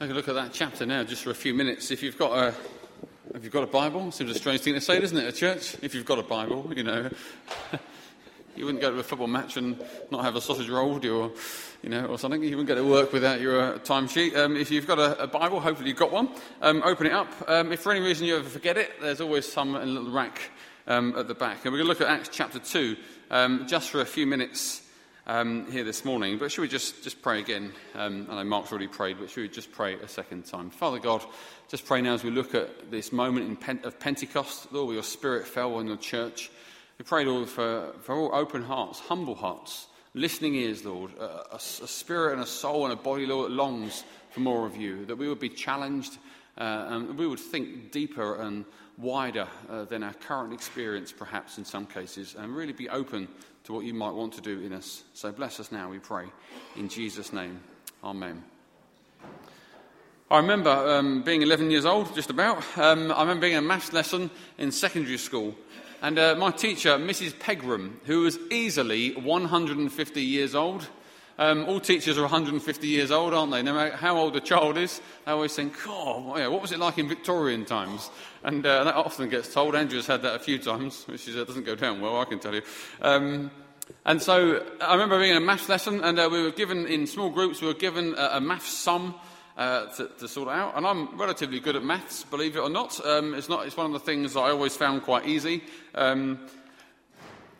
I a look at that chapter now just for a few minutes. If you've got a, if you've got a Bible, seems a strange thing to say, doesn't it, at church? If you've got a Bible, you know. you wouldn't go to a football match and not have a sausage roll, would you? Or, you know, or something. You wouldn't go to work without your uh, timesheet. Um, if you've got a, a, Bible, hopefully you've got one. Um, open it up. Um, if for any reason you ever forget it, there's always some in a little rack um, at the back. And we're going to look at Acts chapter 2 um, just for a few minutes um, here this morning. But should we just, just pray again? Um, I know Mark's already prayed, but should we just pray a second time? Father God, just pray now as we look at this moment Pen- of Pentecost, Lord, where your spirit fell on your church. We pray, Lord, for, for all open hearts, humble hearts, listening ears, Lord, a, a, a spirit and a soul and a body, Lord, that longs for more of you, that we would be challenged uh, and we would think deeper and wider uh, than our current experience, perhaps in some cases, and really be open to what you might want to do in us. So bless us now, we pray. In Jesus' name, Amen. I remember um, being 11 years old, just about. Um, I remember being in a maths lesson in secondary school. And uh, my teacher, Mrs. Pegram, who was easily 150 years old, um, all teachers are 150 years old, aren't they? No matter how old a child is, they always think, oh, what was it like in Victorian times? And uh, that often gets told. Andrew's had that a few times, which is, uh, doesn't go down well, I can tell you. Um, and so I remember being in a maths lesson, and uh, we were given, in small groups, we were given a, a maths sum uh, to, to, sort out. And I'm relatively good at maths, believe it or not. Um, it's, not it's one of the things I always found quite easy. Um,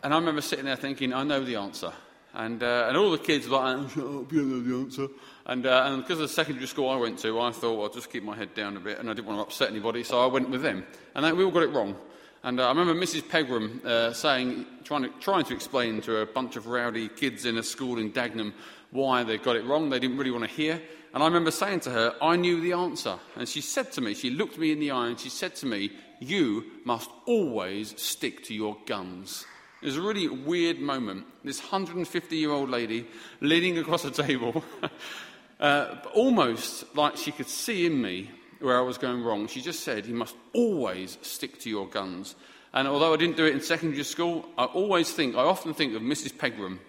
and I remember sitting there thinking, I know the answer. And, uh, and all the kids were like, shut up, know the answer. And, uh, and because of the secondary school I went to, I thought I'll just keep my head down a bit, and I didn't want to upset anybody, so I went with them. And we all got it wrong. And uh, I remember Mrs. Pegram uh, saying, trying to, trying to explain to a bunch of rowdy kids in a school in Dagenham why they got it wrong. They didn't really want to hear. And I remember saying to her, I knew the answer. And she said to me, she looked me in the eye and she said to me, You must always stick to your guns. It was a really weird moment. This 150 year old lady leaning across a table, uh, almost like she could see in me where I was going wrong. She just said, You must always stick to your guns. And although I didn't do it in secondary school, I always think, I often think of Mrs. Pegram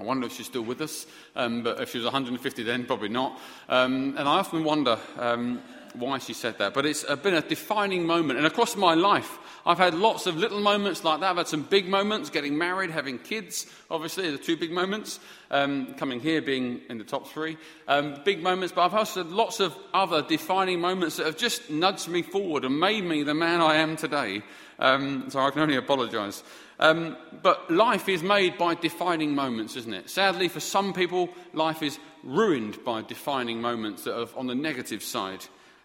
I wonder if she's still with us, um, but if she was 150 then, probably not. Um, and I often wonder um, why she said that. But it's been a defining moment. And across my life, I've had lots of little moments like that. I've had some big moments, getting married, having kids, obviously, the two big moments. Um, coming here being in the top three. Um, big moments, but I've also had lots of other defining moments that have just nudged me forward and made me the man I am today. Um, so I can only apologise. Um, but life is made by defining moments, isn't it? Sadly, for some people, life is ruined by defining moments that are on the negative side.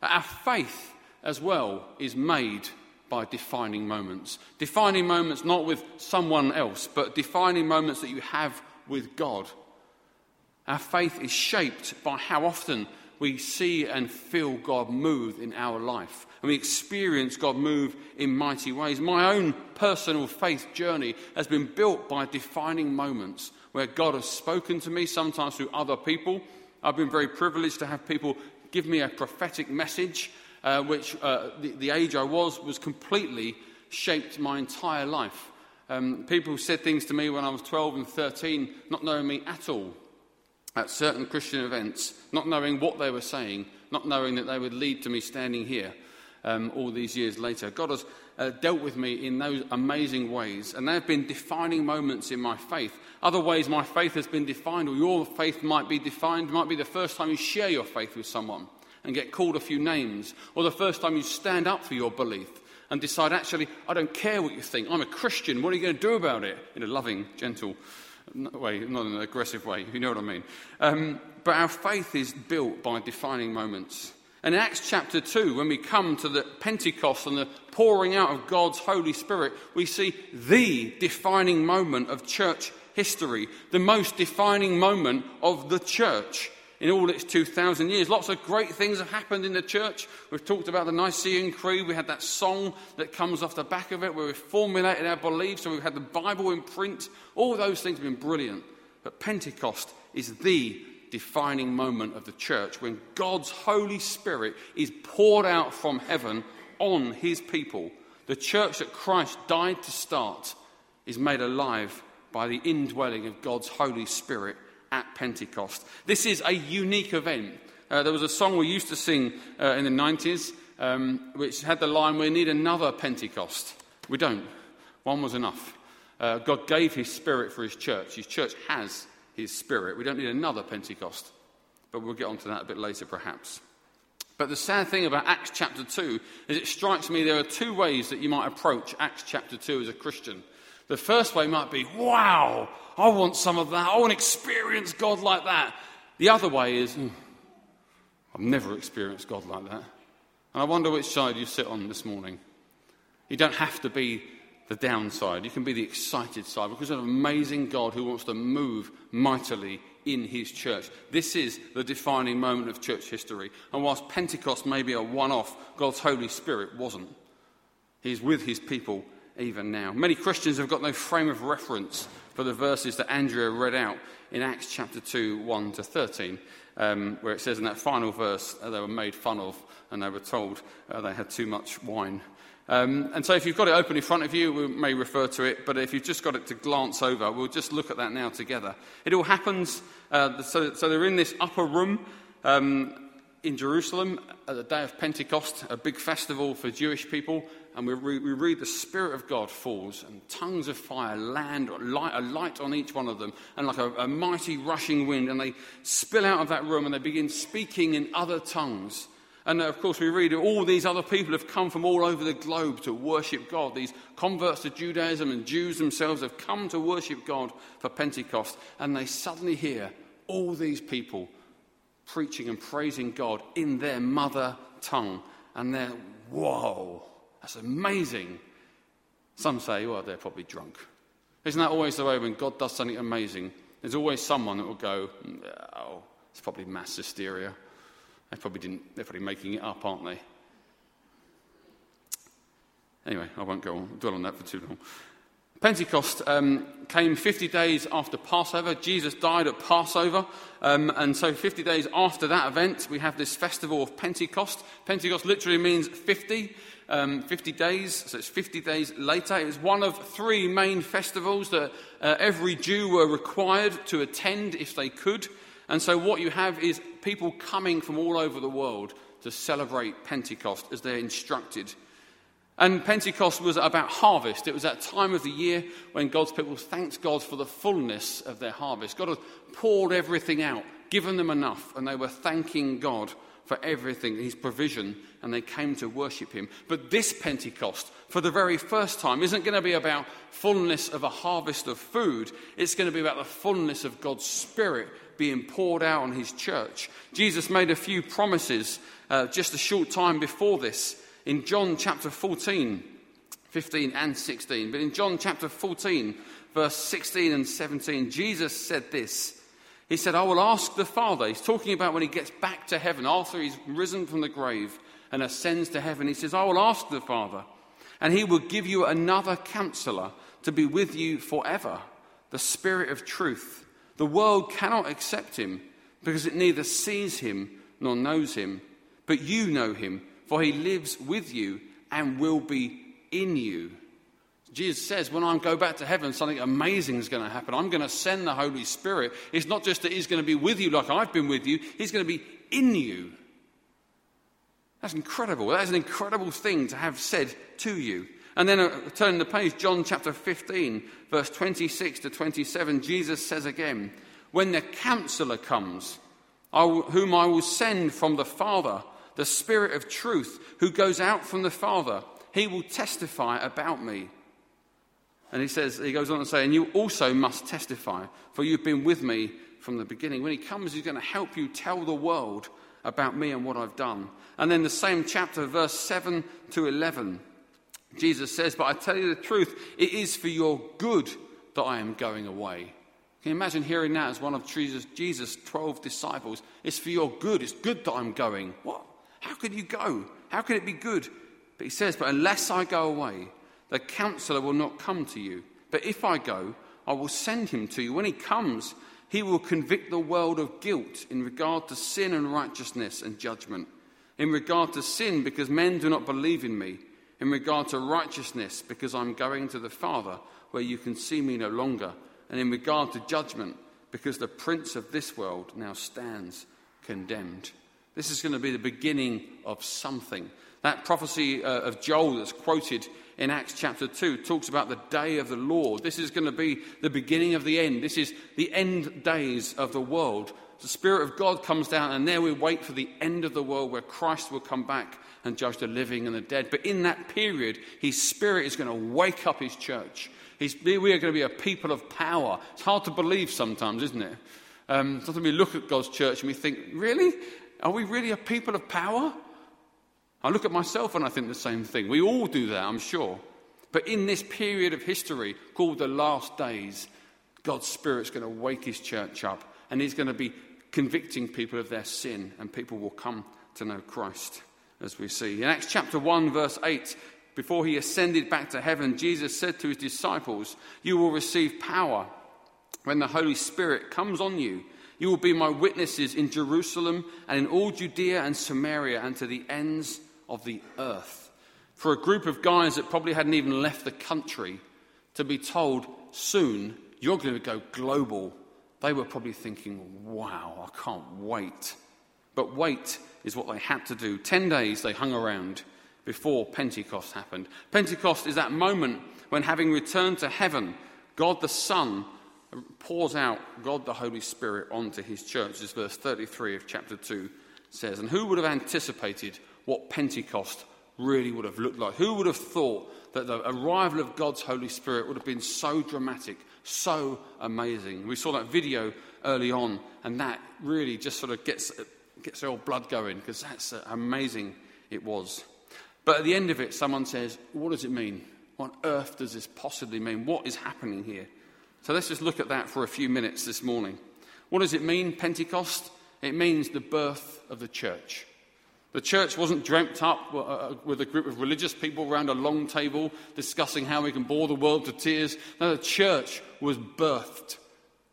Our faith, as well, is made by defining moments. Defining moments not with someone else, but defining moments that you have with God. Our faith is shaped by how often we see and feel God move in our life. And we experience God move in mighty ways. My own personal faith journey has been built by defining moments where God has spoken to me, sometimes through other people. I've been very privileged to have people give me a prophetic message, uh, which uh, the, the, age I was was completely shaped my entire life. Um, people said things to me when I was 12 and 13, not knowing me at all at certain Christian events, not knowing what they were saying, not knowing that they would lead to me standing here um, all these years later. God has uh, dealt with me in those amazing ways, and they have been defining moments in my faith. Other ways my faith has been defined, or your faith might be defined, might be the first time you share your faith with someone and get called a few names, or the first time you stand up for your belief and decide, actually, I don't care what you think, I'm a Christian, what are you going to do about it? In a loving, gentle way, not in an aggressive way, you know what I mean. Um, but our faith is built by defining moments. And in Acts chapter 2, when we come to the Pentecost and the pouring out of God's Holy Spirit, we see the defining moment of church history, the most defining moment of the church in all its 2,000 years. Lots of great things have happened in the church. We've talked about the Nicene Creed. We had that song that comes off the back of it where we've formulated our beliefs. So we've had the Bible in print. All those things have been brilliant. But Pentecost is the defining moment of the church when God's Holy Spirit is poured out from heaven on his people. The church that Christ died to start is made alive by the indwelling of God's Holy Spirit at Pentecost. This is a unique event. Uh, there was a song we used to sing uh, in the 90s um, which had the line, We need another Pentecost. We don't. One was enough. Uh, God gave his spirit for his church. His church has his spirit. We don't need another Pentecost. But we'll get onto that a bit later, perhaps. But the sad thing about Acts chapter 2 is it strikes me there are two ways that you might approach Acts chapter 2 as a Christian. The first way might be, wow, I want some of that. I want to experience God like that. The other way is, mm, I've never experienced God like that. And I wonder which side you sit on this morning. You don't have to be the downside, you can be the excited side because of an amazing God who wants to move mightily in his church. This is the defining moment of church history. And whilst Pentecost may be a one off, God's Holy Spirit wasn't. He's with his people even now. Many Christians have got no frame of reference for the verses that Andrea read out in Acts chapter 2, 1 to 13, um, where it says in that final verse uh, they were made fun of and they were told uh, they had too much wine. Um, and so, if you've got it open in front of you, we may refer to it, but if you've just got it to glance over, we'll just look at that now together. It all happens, uh, so, so, they're in this upper room um, in Jerusalem at the day of Pentecost, a big festival for Jewish people, and we, re- we read the Spirit of God falls, and tongues of fire land, light, a light on each one of them, and like a, a mighty rushing wind, and they spill out of that room and they begin speaking in other tongues and uh, of course, we read all these other people have come from all over the globe to worship God. These converts to Judaism and Jews themselves have come to worship God for Pentecost. And they suddenly hear all these people preaching and praising God in their mother tongue. And they're, whoa, that's amazing. Some say, well, they're probably drunk. Isn't that always the way when God does something amazing? There's always someone that will go, mm, oh, it's probably mass hysteria. They probably didn't, they're probably making it up, aren't they? Anyway, I won't go on, dwell on that for too long. Pentecost um, came 50 days after Passover. Jesus died at Passover. Um, and so, 50 days after that event, we have this festival of Pentecost. Pentecost literally means 50, um, 50 days. So, it's 50 days later. It was one of three main festivals that uh, every Jew were required to attend if they could. And so, what you have is people coming from all over the world to celebrate Pentecost as they're instructed. And Pentecost was about harvest. It was that time of the year when God's people thanked God for the fullness of their harvest. God had poured everything out, given them enough, and they were thanking God for everything, his provision, and they came to worship him. But this Pentecost, for the very first time, isn't going to be about fullness of a harvest of food. It's going to be about the fullness of God's Spirit being poured out on his church. Jesus made a few promises uh, just a short time before this in John chapter 14, 15 and 16. But in John chapter 14, verse 16 and 17, Jesus said this. He said, I will ask the Father. He's talking about when he gets back to heaven after he's risen from the grave and ascends to heaven. He says, I will ask the Father, and he will give you another counselor to be with you forever, the Spirit of truth the world cannot accept him because it neither sees him nor knows him. But you know him, for he lives with you and will be in you. Jesus says, when I go back to heaven, something amazing is going to happen. I'm going to send the Holy Spirit. It's not just that he's going to be with you like I've been with you, he's going to be in you. That's incredible. That is an incredible thing to have said to you. And then uh, turn the page, John chapter 15, verse 26 to 27, Jesus says again, When the counselor comes, whom I will send from the Father, the Spirit of truth, who goes out from the Father, he will testify about me. And he says, he goes on to say, and you also must testify, for you've been with me from the beginning. When he comes, he's going to help you tell the world about me and what I've done. And then the same chapter, verse 7 to 11. Jesus says, But I tell you the truth, it is for your good that I am going away. Can you imagine hearing that as one of Jesus' Jesus' 12 disciples? It's for your good. It's good that I'm going. What? How could you go? How could it be good? But he says, But unless I go away, the counselor will not come to you. But if I go, I will send him to you. When he comes, he will convict the world of guilt in regard to sin and righteousness and judgment. In regard to sin, because men do not believe in me in regard to righteousness, because I'm going to the Father where you can see me no longer, and in regard to judgment, because the prince of this world now stands condemned. This is going to be the beginning of something. That prophecy uh, of Joel that's quoted in Acts chapter 2 talks about the day of the Lord. This is going to be the beginning of the end. This is the end days of the world. The Spirit of God comes down, and there we wait for the end of the world where Christ will come back and judge the living and the dead. But in that period, His Spirit is going to wake up His church. He's, we are going to be a people of power. It's hard to believe sometimes, isn't it? Um, sometimes we look at God's church and we think, really? Are we really a people of power? I look at myself and I think the same thing. We all do that, I'm sure. But in this period of history called the last days, God's Spirit's going to wake his church up and he's going to be convicting people of their sin, and people will come to know Christ, as we see. In Acts chapter 1, verse 8, before he ascended back to heaven, Jesus said to his disciples, You will receive power when the Holy Spirit comes on you. You will be my witnesses in Jerusalem and in all Judea and Samaria and to the ends of the earth. For a group of guys that probably hadn't even left the country to be told soon you're going to go global, they were probably thinking, wow, I can't wait. But wait is what they had to do. Ten days they hung around before Pentecost happened. Pentecost is that moment when, having returned to heaven, God the Son pours out God the Holy Spirit onto his church, as verse 33 of chapter 2 says. And who would have anticipated what Pentecost really would have looked like? Who would have thought that the arrival of God's Holy Spirit would have been so dramatic, so amazing? We saw that video early on, and that really just sort of gets, gets our blood going because that's amazing it was. But at the end of it, someone says, What does it mean? What on earth does this possibly mean? What is happening here? So let's just look at that for a few minutes this morning. What does it mean, Pentecost? It means the birth of the church. The church wasn't dreamt up uh, uh, with a group of religious people around a long table discussing how we can bore the world to tears. No, the church was birthed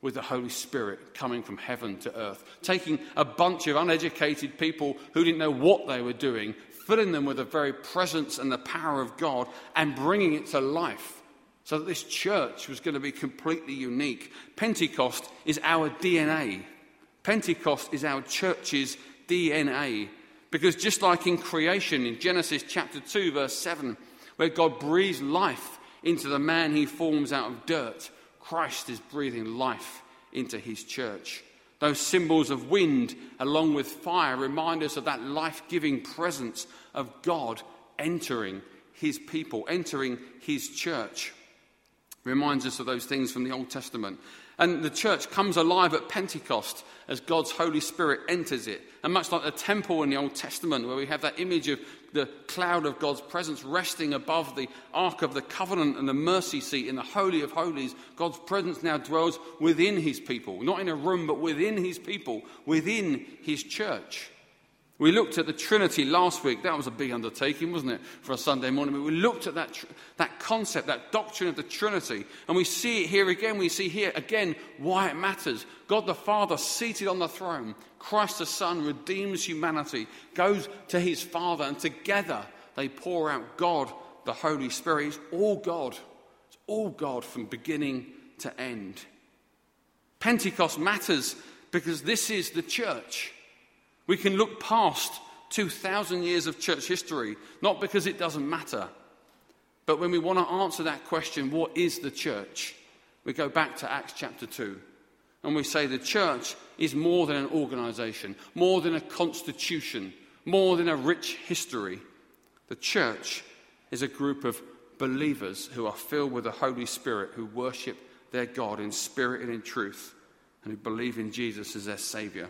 with the Holy Spirit coming from heaven to earth, taking a bunch of uneducated people who didn't know what they were doing, filling them with the very presence and the power of God and bringing it to life. So that this church was going to be completely unique. Pentecost is our DNA. Pentecost is our church's DNA. Because just like in creation, in Genesis chapter 2, verse 7, where God breathes life into the man he forms out of dirt, Christ is breathing life into his church. Those symbols of wind, along with fire, remind us of that life giving presence of God entering his people, entering his church. Reminds us of those things from the Old Testament. And the church comes alive at Pentecost as God's Holy Spirit enters it. And much like the temple in the Old Testament, where we have that image of the cloud of God's presence resting above the Ark of the Covenant and the mercy seat in the Holy of Holies, God's presence now dwells within his people. Not in a room, but within his people, within his church. We looked at the Trinity last week. That was a big undertaking, wasn't it, for a Sunday morning? we looked at that, that concept, that doctrine of the Trinity. And we see it here again. We see here again why it matters. God the Father seated on the throne, Christ the Son redeems humanity, goes to his Father, and together they pour out God the Holy Spirit. It's all God. It's all God from beginning to end. Pentecost matters because this is the church. We can look past 2,000 years of church history, not because it doesn't matter, but when we want to answer that question, what is the church? We go back to Acts chapter 2 and we say the church is more than an organization, more than a constitution, more than a rich history. The church is a group of believers who are filled with the Holy Spirit, who worship their God in spirit and in truth, and who believe in Jesus as their Savior.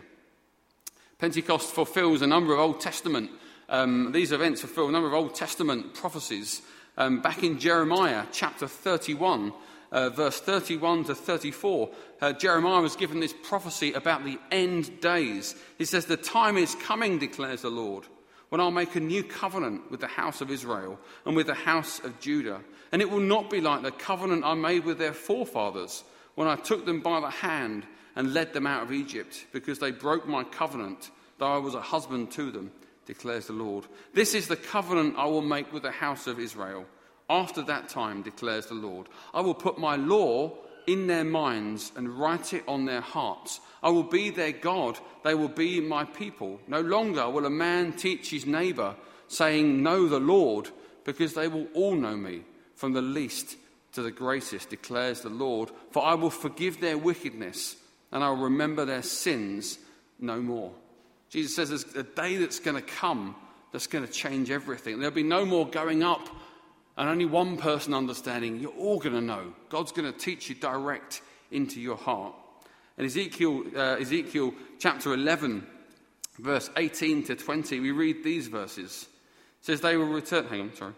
Pentecost fulfills a number of Old Testament, um, these events fulfill a number of Old Testament prophecies. Um, back in Jeremiah chapter 31, uh, verse 31 to 34, uh, Jeremiah was given this prophecy about the end days. He says, The time is coming, declares the Lord, when I'll make a new covenant with the house of Israel and with the house of Judah. And it will not be like the covenant I made with their forefathers when I took them by the hand and led them out of Egypt, because they broke my covenant, though I was a husband to them, declares the Lord. This is the covenant I will make with the house of Israel. After that time, declares the Lord, I will put my law in their minds and write it on their hearts. I will be their God, they will be my people. No longer will a man teach his neighbor, saying, Know the Lord, because they will all know me, from the least to the greatest, declares the Lord. For I will forgive their wickedness, and I will remember their sins no more. Jesus says there's a day that's going to come that's going to change everything. There'll be no more going up and only one person understanding. You're all going to know. God's going to teach you direct into your heart. In Ezekiel, uh, Ezekiel chapter 11, verse 18 to 20, we read these verses. It says, They will return. Hang on, sorry.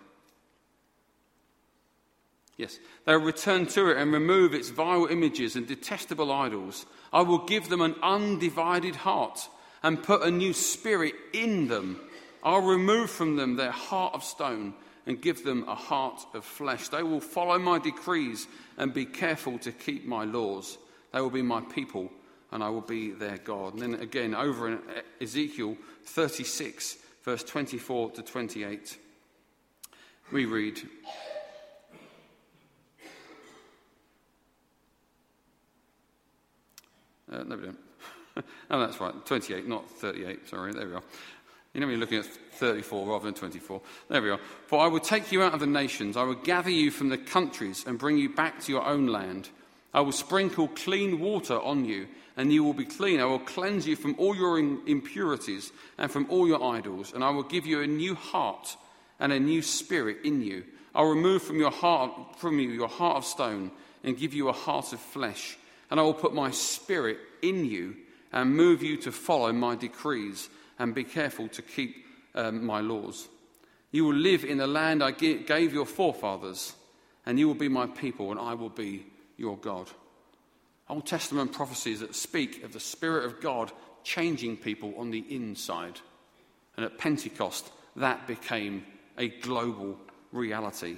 Yes. They will return to it and remove its vile images and detestable idols. I will give them an undivided heart and put a new spirit in them. I'll remove from them their heart of stone and give them a heart of flesh. They will follow my decrees and be careful to keep my laws. They will be my people and I will be their God. And then again, over in Ezekiel 36, verse 24 to 28, we read. Uh, no, we don't. oh, that's right. 28, not 38. Sorry, there we are. You know, you're looking at 34 rather than 24. There we are. For I will take you out of the nations, I will gather you from the countries and bring you back to your own land. I will sprinkle clean water on you, and you will be clean. I will cleanse you from all your impurities and from all your idols, and I will give you a new heart and a new spirit in you. I'll remove from your heart from you your heart of stone and give you a heart of flesh and I will put my spirit in you and move you to follow my decrees and be careful to keep um, my laws. You will live in the land I gave your forefathers, and you will be my people, and I will be your God. Old Testament prophecies that speak of the Spirit of God changing people on the inside. And at Pentecost, that became a global reality.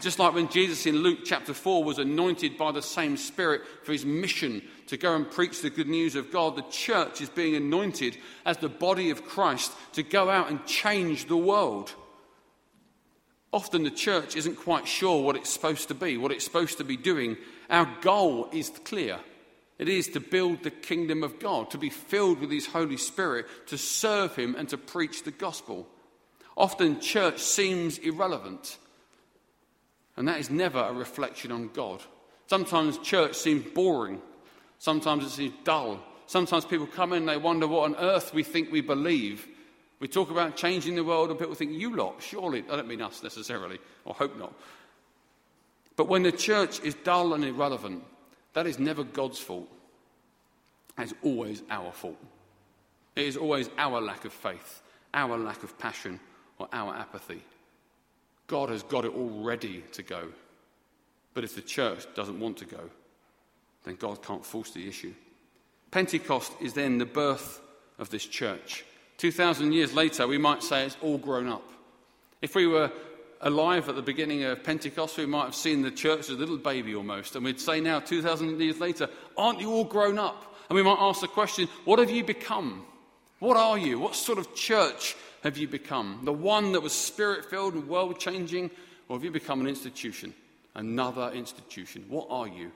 Just like when Jesus in Luke chapter 4 was anointed by the same Spirit for his mission to go and preach the good news of God, the church is being anointed as the body of Christ to go out and change the world. Often the church isn't quite sure what it's supposed to be, what it's supposed to be doing. Our goal is clear. It is to build the kingdom of God, to be filled with His Holy Spirit, to serve Him, and to preach the gospel. Often church seems irrelevant. And that is never a reflection on God. Sometimes church seems boring. Sometimes it seems dull. Sometimes people come in and they wonder what on earth we think we believe. We talk about changing the world, and people think, you lot, surely. I don't mean us necessarily, or hope not. But when the church is dull and irrelevant, that is never God's fault. It's always our fault. It is always our lack of faith, our lack of passion, or our apathy. God has got it all ready to go. But if the church doesn't want to go, then God can't force the issue. Pentecost is then the birth of this church. 2,000 years later, we might say it's all grown up. If we were alive at the beginning of Pentecost, we might have seen the church as a little baby almost. And we'd say now, 2,000 years later, aren't you all grown up? And we might ask the question, what have you become? What are you? What sort of church have you become? The one that was spirit filled and world changing? Or have you become an institution? Another institution? What are you?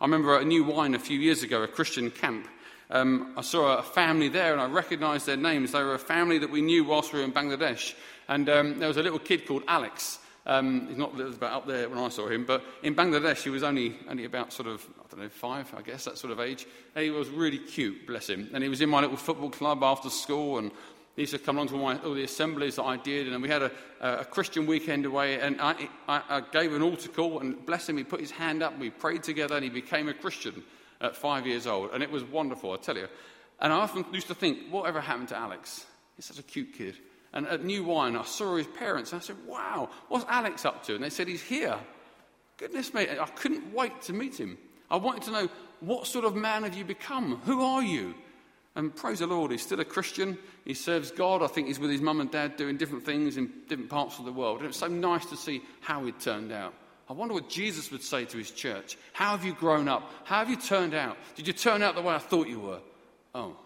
I remember at a new wine a few years ago, a Christian camp. Um, I saw a family there and I recognized their names. They were a family that we knew whilst we were in Bangladesh. And um, there was a little kid called Alex. Um, he's not about up there when I saw him, but in Bangladesh he was only, only about sort of, I don't know, five, I guess, that sort of age. And he was really cute, bless him. And he was in my little football club after school, and he used to come along to my, all the assemblies that I did, and we had a, a Christian weekend away, and I, I, I, gave an altar call, and bless him, he put his hand up, and we prayed together, and he became a Christian at five years old, and it was wonderful, I tell you. And I often used to think, whatever happened to Alex? He's such a cute kid. And at New Wine, I saw his parents, and I said, wow, what's Alex up to? And they said, he's here. Goodness me, I couldn't wait to meet him. I wanted to know, what sort of man have you become? Who are you? And praise the Lord, he's still a Christian. He serves God. I think he's with his mum and dad doing different things in different parts of the world. And it's so nice to see how he turned out. I wonder what Jesus would say to his church. How have you grown up? How have you turned out? Did you turn out the way I thought you were? Oh.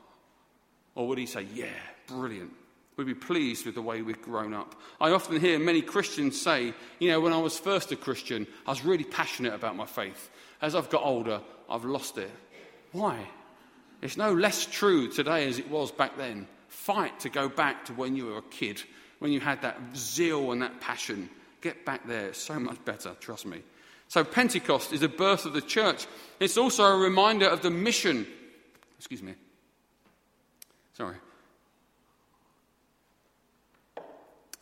Or would he say, Yeah, brilliant. We'd be pleased with the way we've grown up. I often hear many Christians say, you know, when I was first a Christian, I was really passionate about my faith. As I've got older, I've lost it. Why? It's no less true today as it was back then. Fight to go back to when you were a kid, when you had that zeal and that passion. Get back there. It's so much better, trust me. So, Pentecost is the birth of the church. It's also a reminder of the mission. Excuse me. Sorry.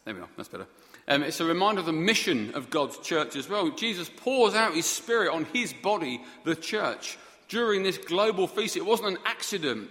There we are, that's better. Um, it's a reminder of the mission of God's church as well. Jesus pours out his spirit on his body, the church, during this global feast. It wasn't an accident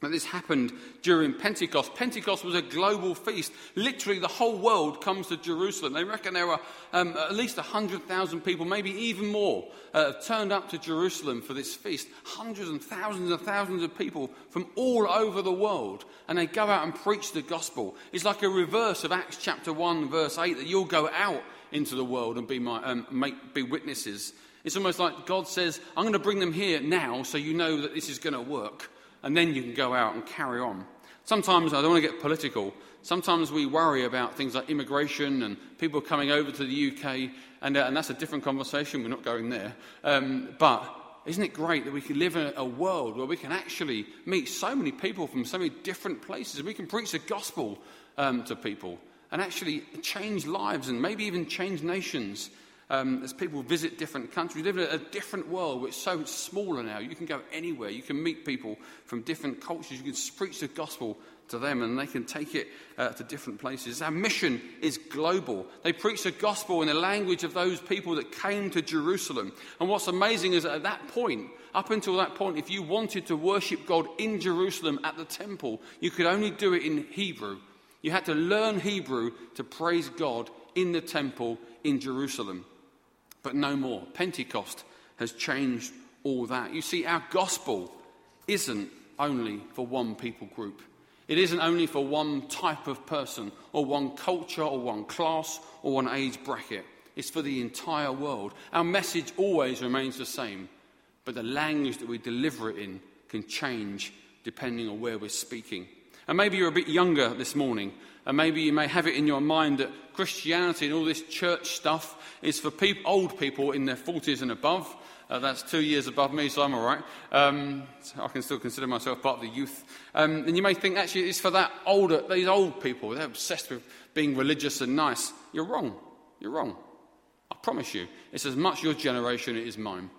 that this happened during Pentecost. Pentecost was a global feast. Literally, the whole world comes to Jerusalem. They reckon there were um, at least 100,000 people, maybe even more, uh, turned up to Jerusalem for this feast. Hundreds and thousands and thousands of people from all over the world. And they go out and preach the gospel. It's like a reverse of Acts chapter 1, verse 8, that you'll go out into the world and be, my, um, make, be witnesses. It's almost like God says, I'm going to bring them here now so you know that this is going to work and then you can go out and carry on. Sometimes, I don't want to get political, sometimes we worry about things like immigration and people coming over to the UK, and, uh, and that's a different conversation, we're not going there. Um, but isn't it great that we can live in a world where we can actually meet so many people from so many different places? And we can preach the gospel um, to people and actually change lives and maybe even change nations um, as people visit different countries. We live in a different world which is so smaller now. You can go anywhere. You can meet people from different cultures. You can preach the gospel to them and they can take it uh, to different places. Our mission is global. They preach the gospel in the language of those people that came to Jerusalem. And what's amazing is that at that point, up until that point, if you wanted to worship God in Jerusalem at the temple, you could only do it in Hebrew. You had to learn Hebrew to praise God in the temple in Jerusalem but no more. Pentecost has changed all that. You see, our gospel isn't only for one people group. It isn't only for one type of person, or one culture, or one class, or one age bracket. It's for the entire world. Our message always remains the same, but the language that we deliver it in can change depending on where we're speaking. And maybe you're a bit younger this morning, and maybe you may have it in your mind that Christianity and all this church stuff is for old people in their 40s and above. Uh, that's two years above me, so I'm all right. Um, so I can still consider myself part of the youth. Um, and you may think, actually, it's for that older, these old people. They're obsessed with being religious and nice. You're wrong. You're wrong. I promise you. It's as much your generation as it is mine.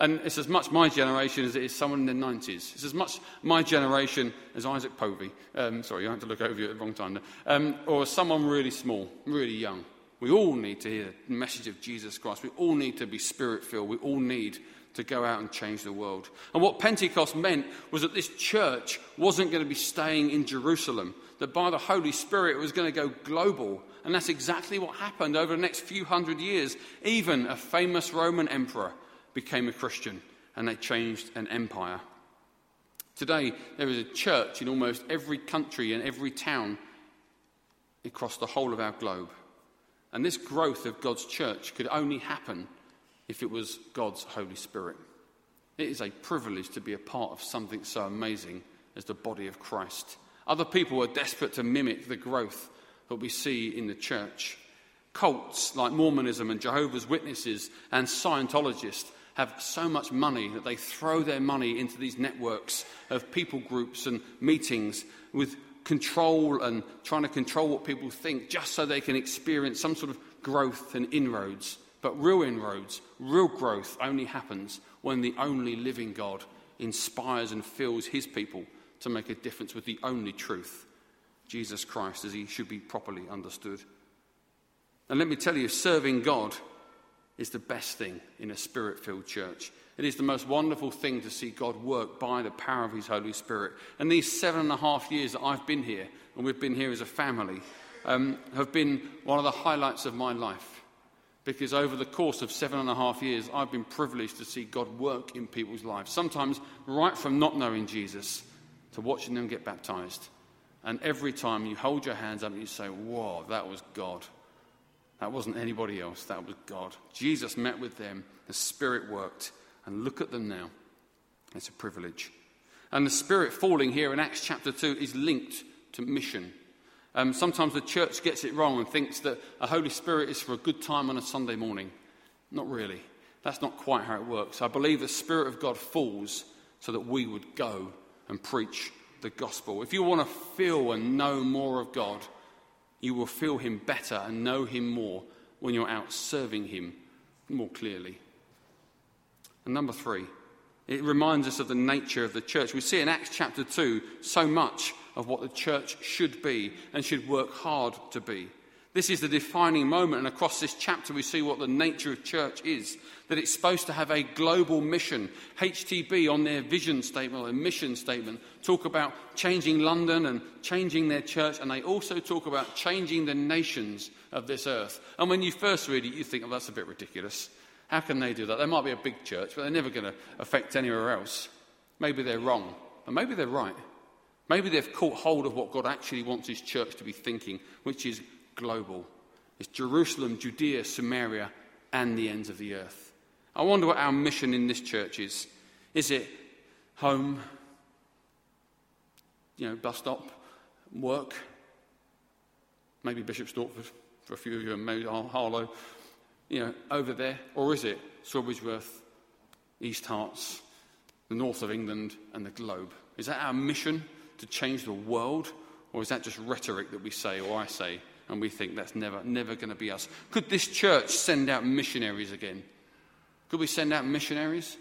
And it's as much my generation as it is someone in their 90s. It's as much my generation as Isaac Povey. Um, sorry, I had to look over you at the wrong time. Um, or someone really small, really young. We all need to hear the message of Jesus Christ. We all need to be spirit filled. We all need to go out and change the world. And what Pentecost meant was that this church wasn't going to be staying in Jerusalem, that by the Holy Spirit it was going to go global. And that's exactly what happened over the next few hundred years. Even a famous Roman emperor became a Christian and they changed an empire. Today, there is a church in almost every country and every town across the whole of our globe. And this growth of God's church could only happen if it was God's Holy Spirit. It is a privilege to be a part of something so amazing as the body of Christ. Other people are desperate to mimic the growth that we see in the church. Cults like Mormonism and Jehovah's Witnesses and Scientologists have so much money that they throw their money into these networks of people groups and meetings with control and trying to control what people think just so they can experience some sort of growth and inroads. But real inroads, real growth only happens when the only living God inspires and fills his people to make a difference with the only truth, Jesus Christ, as he should be properly understood. And let me tell you, serving God is the best thing in a spirit filled church. It is the most wonderful thing to see God work by the power of His Holy Spirit. And these seven and a half years that I've been here, and we've been here as a family, um, have been one of the highlights of my life. Because over the course of seven and a half years, I've been privileged to see God work in people's lives. Sometimes right from not knowing Jesus to watching them get baptized. And every time you hold your hands up and you say, Whoa, that was God. That wasn't anybody else, that was God. Jesus met with them, the Spirit worked, and look at them now. It's a privilege. And the Spirit falling here in Acts chapter 2 is linked to mission. Um, sometimes the church gets it wrong and thinks that a Holy Spirit is for a good time on a Sunday morning. Not really. That's not quite how it works. I believe the Spirit of God falls so that we would go and preach the gospel. If you want to feel and know more of God, you will feel Him better and know Him more when you're out serving Him more clearly. And number three, it reminds us of the nature of the church. We see in Acts chapter 2 so much of what the church should be and should work hard to be. This is the defining moment, and across this chapter, we see what the nature of church is that it's supposed to have a global mission. HTB, on their vision statement, or mission statement, talk about changing London and changing their church, and they also talk about changing the nations of this earth. And when you first read it, you think, oh, that's a bit ridiculous. How can they do that? They might be a big church, but they're never going to affect anywhere else. Maybe they're wrong, but maybe they're right. Maybe they've caught hold of what God actually wants His church to be thinking, which is global. It's Jerusalem, Judea, Samaria, and the ends of the earth. I wonder what our mission in this church is. Is it home, you know, bus stop, work? Maybe Bishop Stortford for a few of you, and maybe Harlow, you know, over there? Or is it Sawbridgeworth, East Herts, the north of England, and the globe? Is that our mission to change the world? Or is that just rhetoric that we say, or I say, and we think that's never, never going to be us. Could this church send out missionaries again? Could we send out missionaries?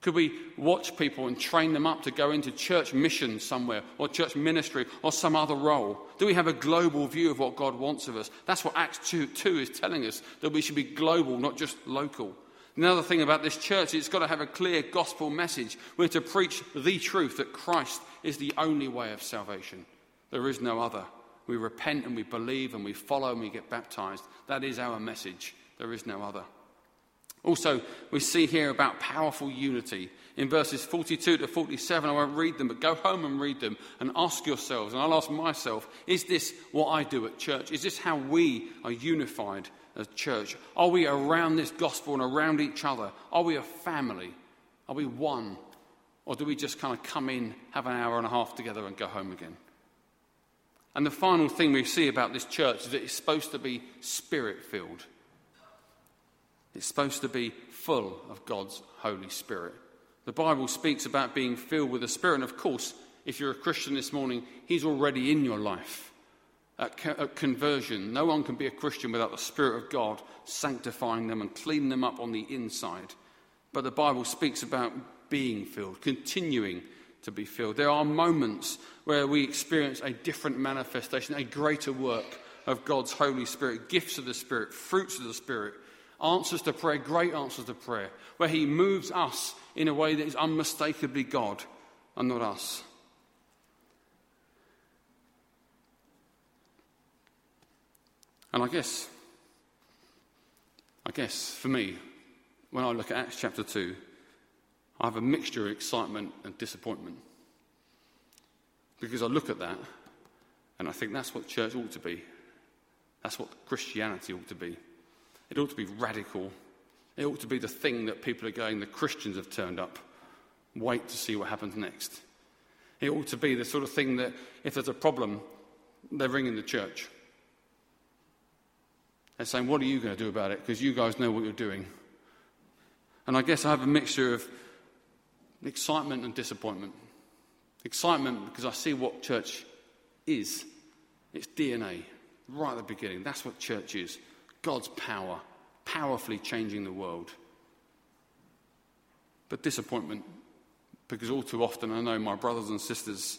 Could we watch people and train them up to go into church mission somewhere or church ministry or some other role? Do we have a global view of what God wants of us? That's what Acts 2, 2 is telling us, that we should be global, not just local. Another thing about this church, it's got to have a clear gospel message. We're to preach the truth that Christ is the only way of salvation. There is no other. We repent and we believe and we follow and we get baptized. That is our message. There is no other. Also, we see here about powerful unity. In verses 42 to 47, I won't read them, but go home and read them and ask yourselves, and I'll ask myself, is this what I do at church? Is this how we are unified as church? Are we around this gospel and around each other? Are we a family? Are we one? Or do we just kind of come in, have an hour and a half together, and go home again? And the final thing we see about this church is that it's supposed to be spirit filled. It's supposed to be full of God's Holy Spirit. The Bible speaks about being filled with the Spirit. And of course, if you're a Christian this morning, He's already in your life. At, co- at, conversion, no one can be a Christian without the Spirit of God sanctifying them and cleaning them up on the inside. But the Bible speaks about being filled, continuing to be filled. There are moments where we experience a different manifestation, a greater work of God's Holy Spirit, gifts of the Spirit, fruits of the Spirit, answers to prayer, great answers to prayer, where He moves us in a way that is unmistakably God and not us. And I guess, I guess for me, when I look at Acts chapter 2, I have a mixture of excitement and disappointment. Because I look at that and I think that's what church ought to be. That's what Christianity ought to be. It ought to be radical. It ought to be the thing that people are going, the Christians have turned up. Wait to see what happens next. It ought to be the sort of thing that if there's a problem, they're ringing the church. They're saying, What are you going to do about it? Because you guys know what you're doing. And I guess I have a mixture of excitement and disappointment. Excitement because I see what church is. It's DNA, right at the beginning. That's what church is God's power, powerfully changing the world. But disappointment because all too often I know my brothers and sisters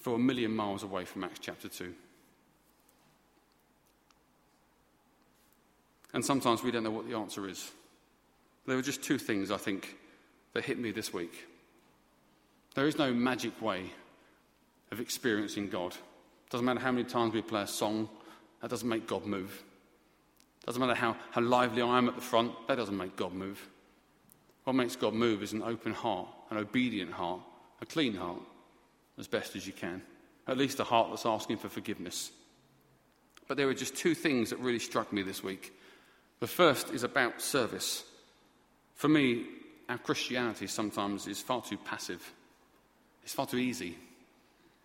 feel a million miles away from Acts chapter 2. And sometimes we don't know what the answer is. There are just two things I think that hit me this week. There is no magic way of experiencing God. Doesn't matter how many times we play a song, that doesn't make God move. Doesn't matter how, how lively I am at the front, that doesn't make God move. What makes God move is an open heart, an obedient heart, a clean heart, as best as you can. At least a heart that's asking for forgiveness. But there were just two things that really struck me this week. The first is about service. For me, our Christianity sometimes is far too passive. It's far too easy.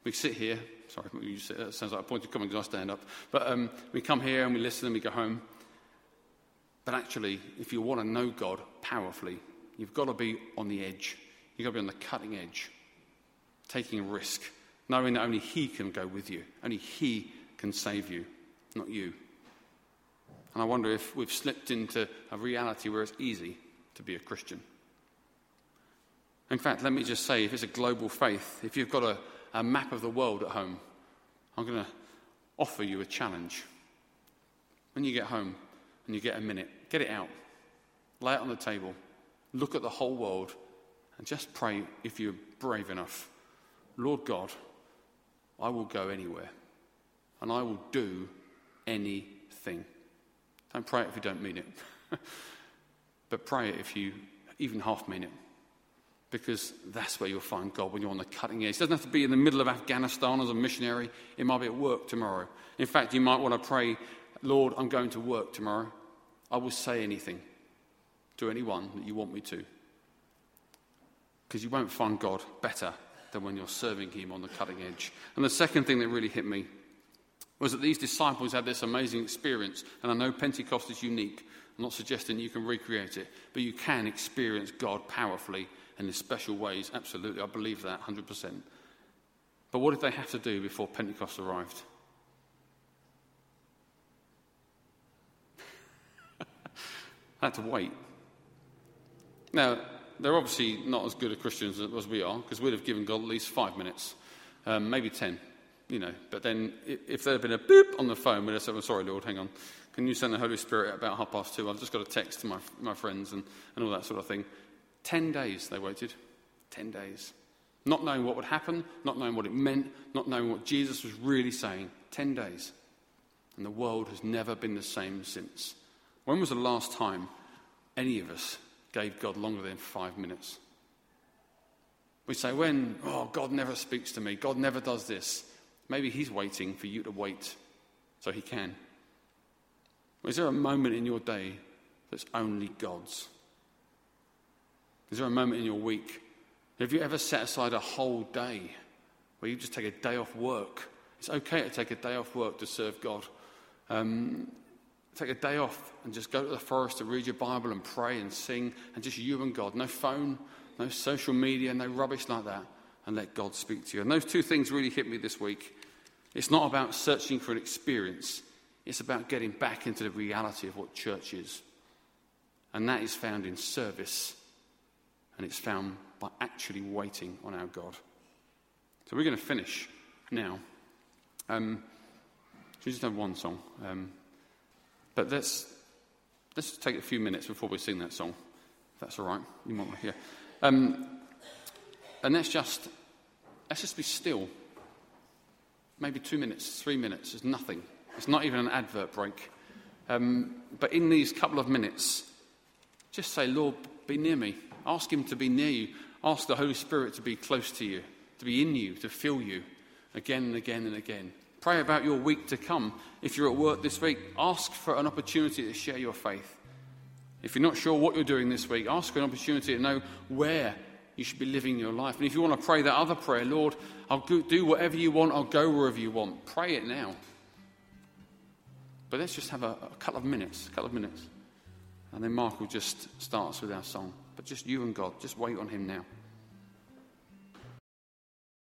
We sit here, Sorry, say, that sounds like a pointed comment because I stand up. But um, we come here and we listen and we go home. But actually, if you want to know God powerfully, you've got to be on the edge. You've got to be on the cutting edge, taking risk, knowing that only He can go with you, only He can save you, not you. And I wonder if we've slipped into a reality where it's easy to be a Christian. In fact, let me just say if it's a global faith, if you've got a, a map of the world at home, I'm going to offer you a challenge. When you get home and you get a minute, get it out, lay it on the table, look at the whole world, and just pray if you're brave enough Lord God, I will go anywhere and I will do anything. Don't pray it if you don't mean it, but pray it if you even half mean it because that's where you'll find God when you're on the cutting edge. It doesn't have to be in the middle of Afghanistan as a missionary, it might be at work tomorrow. In fact, you might want to pray, Lord, I'm going to work tomorrow. I will say anything to anyone that you want me to. Because you won't find God better than when you're serving Him on the cutting edge. And the second thing that really hit me was that these disciples had this amazing experience. And I know Pentecost is unique. I'm not suggesting you can recreate it, but you can experience God powerfully and in special ways. Absolutely, I believe that 100%. But what did they have to do before Pentecost arrived? they had to wait. Now, they're obviously not as good a Christians as we are, because we'd have given God at least five minutes, um, maybe ten, you know. But then if there had been a boop on the phone, we'd have said, well, sorry, Lord, hang on. Can you send the Holy Spirit at about half past two? I've just got a text to my, my friends and, and all that sort of thing. Ten days they waited. Ten days. Not knowing what would happen, not knowing what it meant, not knowing what Jesus was really saying. Ten days. And the world has never been the same since. When was the last time any of us gave God longer than five minutes? We say, when, oh, God never speaks to me, God never does this. Maybe He's waiting for you to wait so He can. Is there a moment in your day that's only God's? Is there a moment in your week? Have you ever set aside a whole day where you just take a day off work? It's okay to take a day off work to serve God. Um, take a day off and just go to the forest to read your Bible and pray and sing, and just you and God. No phone, no social media, no rubbish like that, and let God speak to you. And those two things really hit me this week. It's not about searching for an experience, it's about getting back into the reality of what church is. And that is found in service and it's found by actually waiting on our God. So we're going to finish now. Um, we just have one song. Um, but let's, let's take a few minutes before we sing that song. If that's all right. You might want to hear. Um, and let's just, let's just be still. Maybe two minutes, three minutes. It's nothing. It's not even an advert break. Um, but in these couple of minutes, just say, Lord, be near me. Ask Him to be near you. Ask the Holy Spirit to be close to you, to be in you, to fill you again and again and again. Pray about your week to come. If you're at work this week, ask for an opportunity to share your faith. If you're not sure what you're doing this week, ask for an opportunity to know where you should be living your life. And if you want to pray that other prayer, Lord, I'll do whatever you want, I'll go wherever you want, pray it now. But let's just have a, a couple of minutes, a couple of minutes. And then Mark will just start with our song. But just you and God, just wait on Him now.